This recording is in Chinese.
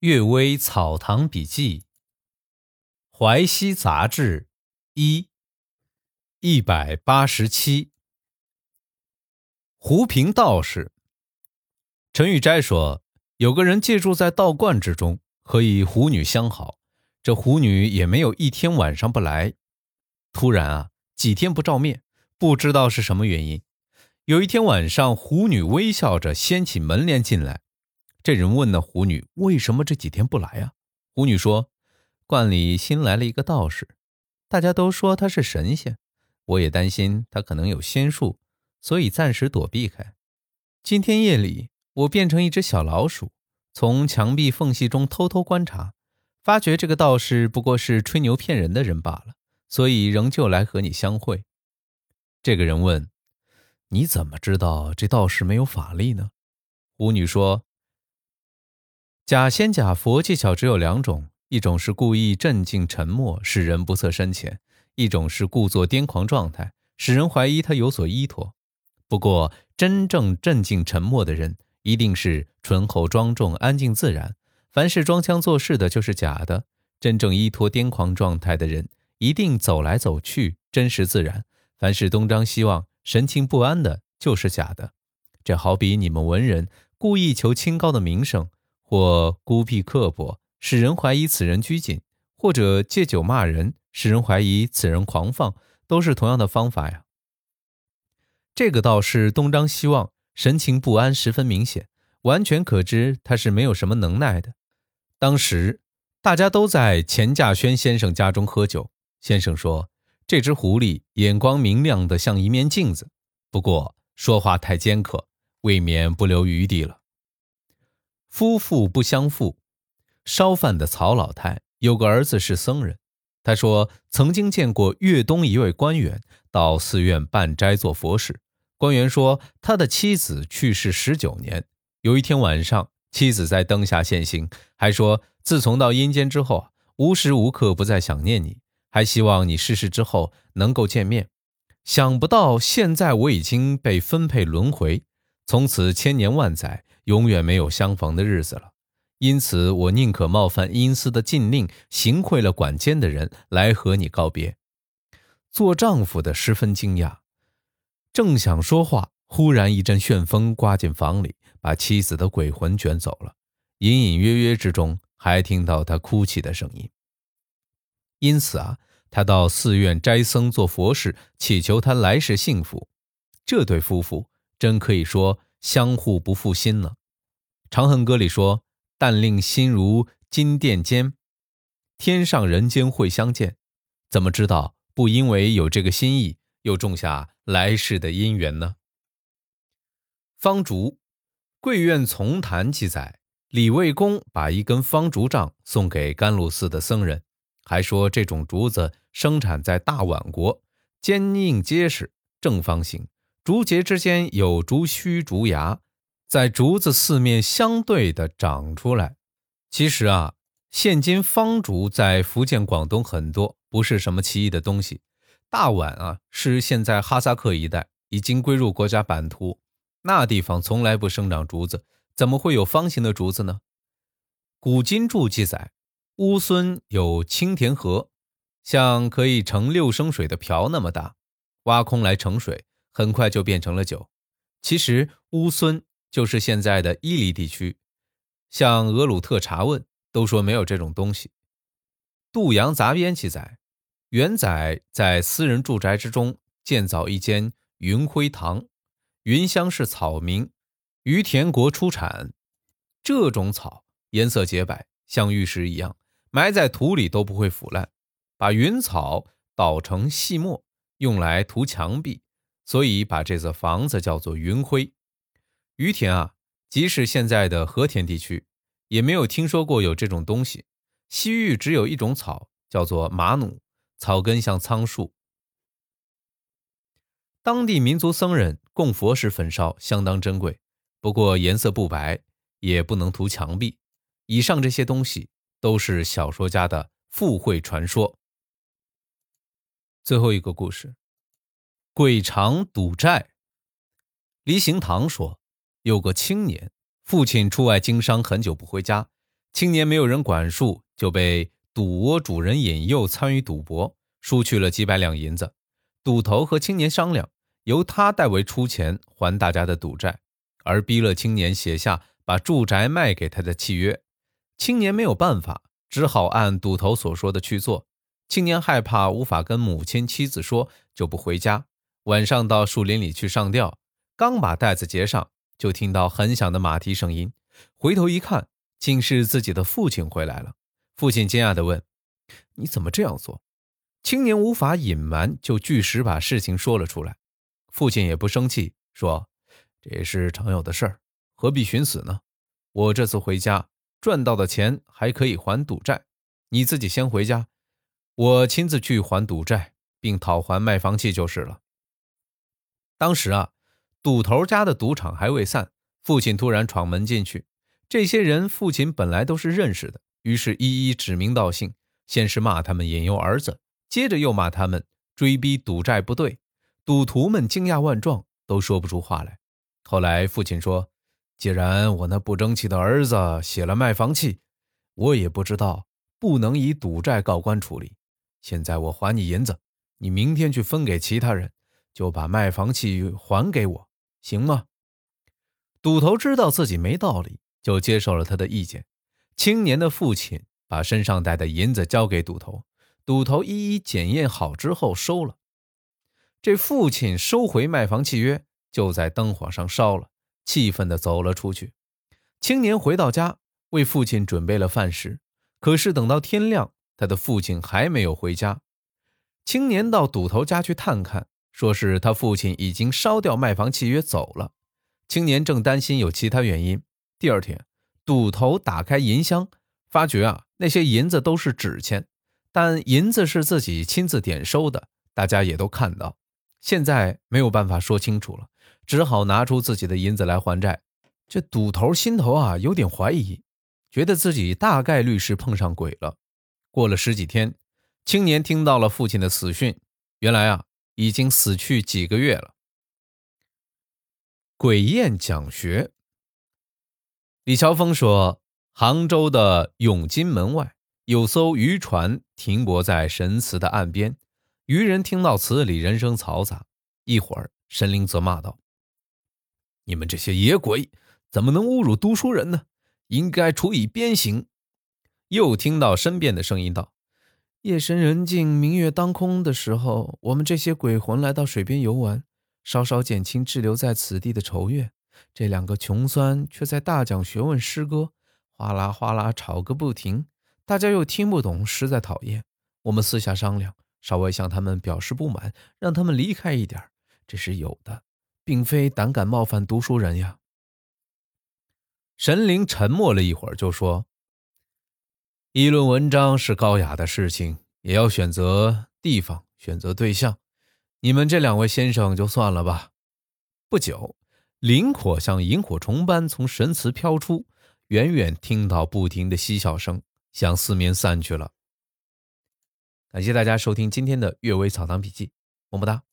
阅微草堂笔记》《淮西杂志》一一百八十七。胡平道士，陈玉斋说，有个人借住在道观之中，和一狐女相好，这狐女也没有一天晚上不来。突然啊，几天不照面，不知道是什么原因。有一天晚上，狐女微笑着掀起门帘进来。这人问那狐女：“为什么这几天不来呀？”狐女说：“观里新来了一个道士，大家都说他是神仙，我也担心他可能有仙术，所以暂时躲避开。今天夜里，我变成一只小老鼠，从墙壁缝隙中偷偷观察，发觉这个道士不过是吹牛骗人的人罢了，所以仍旧来和你相会。”这个人问：“你怎么知道这道士没有法力呢？”狐女说。假仙假佛技巧只有两种，一种是故意镇静沉默，使人不测深浅；一种是故作癫狂状态，使人怀疑他有所依托。不过，真正镇静沉默的人，一定是醇厚庄重、安静自然；凡是装腔作势的，就是假的。真正依托癫狂状态的人，一定走来走去，真实自然；凡是东张西望、神情不安的，就是假的。这好比你们文人故意求清高的名声。或孤僻刻薄，使人怀疑此人拘谨；或者借酒骂人，使人怀疑此人狂放，都是同样的方法呀。这个道士东张西望，神情不安十分明显，完全可知他是没有什么能耐的。当时大家都在钱稼轩先生家中喝酒，先生说：“这只狐狸眼光明亮的像一面镜子，不过说话太尖刻，未免不留余地了。”夫妇不相负，烧饭的曹老太有个儿子是僧人。他说曾经见过粤东一位官员到寺院办斋做佛事。官员说他的妻子去世十九年，有一天晚上，妻子在灯下现形，还说自从到阴间之后，无时无刻不在想念你，还希望你逝世之后能够见面。想不到现在我已经被分配轮回，从此千年万载。永远没有相逢的日子了，因此我宁可冒犯阴司的禁令，行贿了管监的人来和你告别。做丈夫的十分惊讶，正想说话，忽然一阵旋风刮进房里，把妻子的鬼魂卷走了。隐隐约约之中，还听到她哭泣的声音。因此啊，他到寺院斋僧做佛事，祈求他来世幸福。这对夫妇真可以说相互不负心了。《长恨歌》里说：“但令心如金殿间，天上人间会相见。”怎么知道不因为有这个心意，又种下来世的姻缘呢？方竹，贵院丛谈记载，李卫公把一根方竹杖送给甘露寺的僧人，还说这种竹子生产在大宛国，坚硬结实，正方形，竹节之间有竹须、竹芽。在竹子四面相对的长出来。其实啊，现今方竹在福建、广东很多，不是什么奇异的东西。大碗啊，是现在哈萨克一带，已经归入国家版图。那地方从来不生长竹子，怎么会有方形的竹子呢？古今注记载，乌孙有清田河，像可以盛六升水的瓢那么大，挖空来盛水，很快就变成了酒。其实乌孙。就是现在的伊犁地区，像俄鲁特查问都说没有这种东西。杜阳杂编记载，元载在私人住宅之中建造一间云辉堂，云香是草名，于田国出产。这种草颜色洁白，像玉石一样，埋在土里都不会腐烂。把云草捣成细末，用来涂墙壁，所以把这座房子叫做云辉。于田啊，即使现在的和田地区，也没有听说过有这种东西。西域只有一种草，叫做马努，草根像苍树。当地民族僧人供佛时焚烧，相当珍贵，不过颜色不白，也不能涂墙壁。以上这些东西都是小说家的附会传说。最后一个故事，鬼长赌债。李行堂说。有个青年，父亲出外经商，很久不回家。青年没有人管束，就被赌窝主人引诱参与赌博，输去了几百两银子。赌头和青年商量，由他代为出钱还大家的赌债，而逼了青年写下把住宅卖给他的契约。青年没有办法，只好按赌头所说的去做。青年害怕无法跟母亲、妻子说，就不回家。晚上到树林里去上吊，刚把袋子结上，就听到很响的马蹄声音。回头一看，竟是自己的父亲回来了。父亲惊讶地问：“你怎么这样做？”青年无法隐瞒，就据实把事情说了出来。父亲也不生气，说：“这也是常有的事儿，何必寻死呢？我这次回家赚到的钱还可以还赌债，你自己先回家，我亲自去还赌债，并讨还卖房契就是了。”当时啊，赌头家的赌场还未散，父亲突然闯门进去。这些人父亲本来都是认识的，于是一一指名道姓，先是骂他们引诱儿子，接着又骂他们追逼赌债不对。赌徒们惊讶万状，都说不出话来。后来父亲说：“既然我那不争气的儿子写了卖房契，我也不知道不能以赌债告官处理。现在我还你银子，你明天去分给其他人。”就把卖房契还给我，行吗？赌头知道自己没道理，就接受了他的意见。青年的父亲把身上带的银子交给赌头，赌头一一检验好之后收了。这父亲收回卖房契约，就在灯火上烧了，气愤地走了出去。青年回到家，为父亲准备了饭食，可是等到天亮，他的父亲还没有回家。青年到赌头家去探看。说是他父亲已经烧掉卖房契约走了，青年正担心有其他原因。第二天，赌头打开银箱，发觉啊，那些银子都是纸钱，但银子是自己亲自点收的，大家也都看到。现在没有办法说清楚了，只好拿出自己的银子来还债。这赌头心头啊有点怀疑，觉得自己大概率是碰上鬼了。过了十几天，青年听到了父亲的死讯，原来啊。已经死去几个月了。鬼宴讲学，李乔峰说，杭州的永金门外有艘渔船停泊在神祠的岸边，渔人听到祠里人声嘈杂。一会儿，神灵责骂道：“你们这些野鬼，怎么能侮辱读书人呢？应该处以鞭刑。”又听到身边的声音道。夜深人静、明月当空的时候，我们这些鬼魂来到水边游玩，稍稍减轻滞留在此地的愁怨。这两个穷酸却在大讲学问诗歌，哗啦哗啦吵个不停，大家又听不懂，实在讨厌。我们私下商量，稍微向他们表示不满，让他们离开一点。这是有的，并非胆敢冒犯读书人呀。神灵沉默了一会儿，就说。议论文章是高雅的事情，也要选择地方，选择对象。你们这两位先生就算了吧。不久，灵火像萤火虫般从神祠飘出，远远听到不停的嬉笑声，向四面散去了。感谢大家收听今天的《阅微草堂笔记》，么么哒。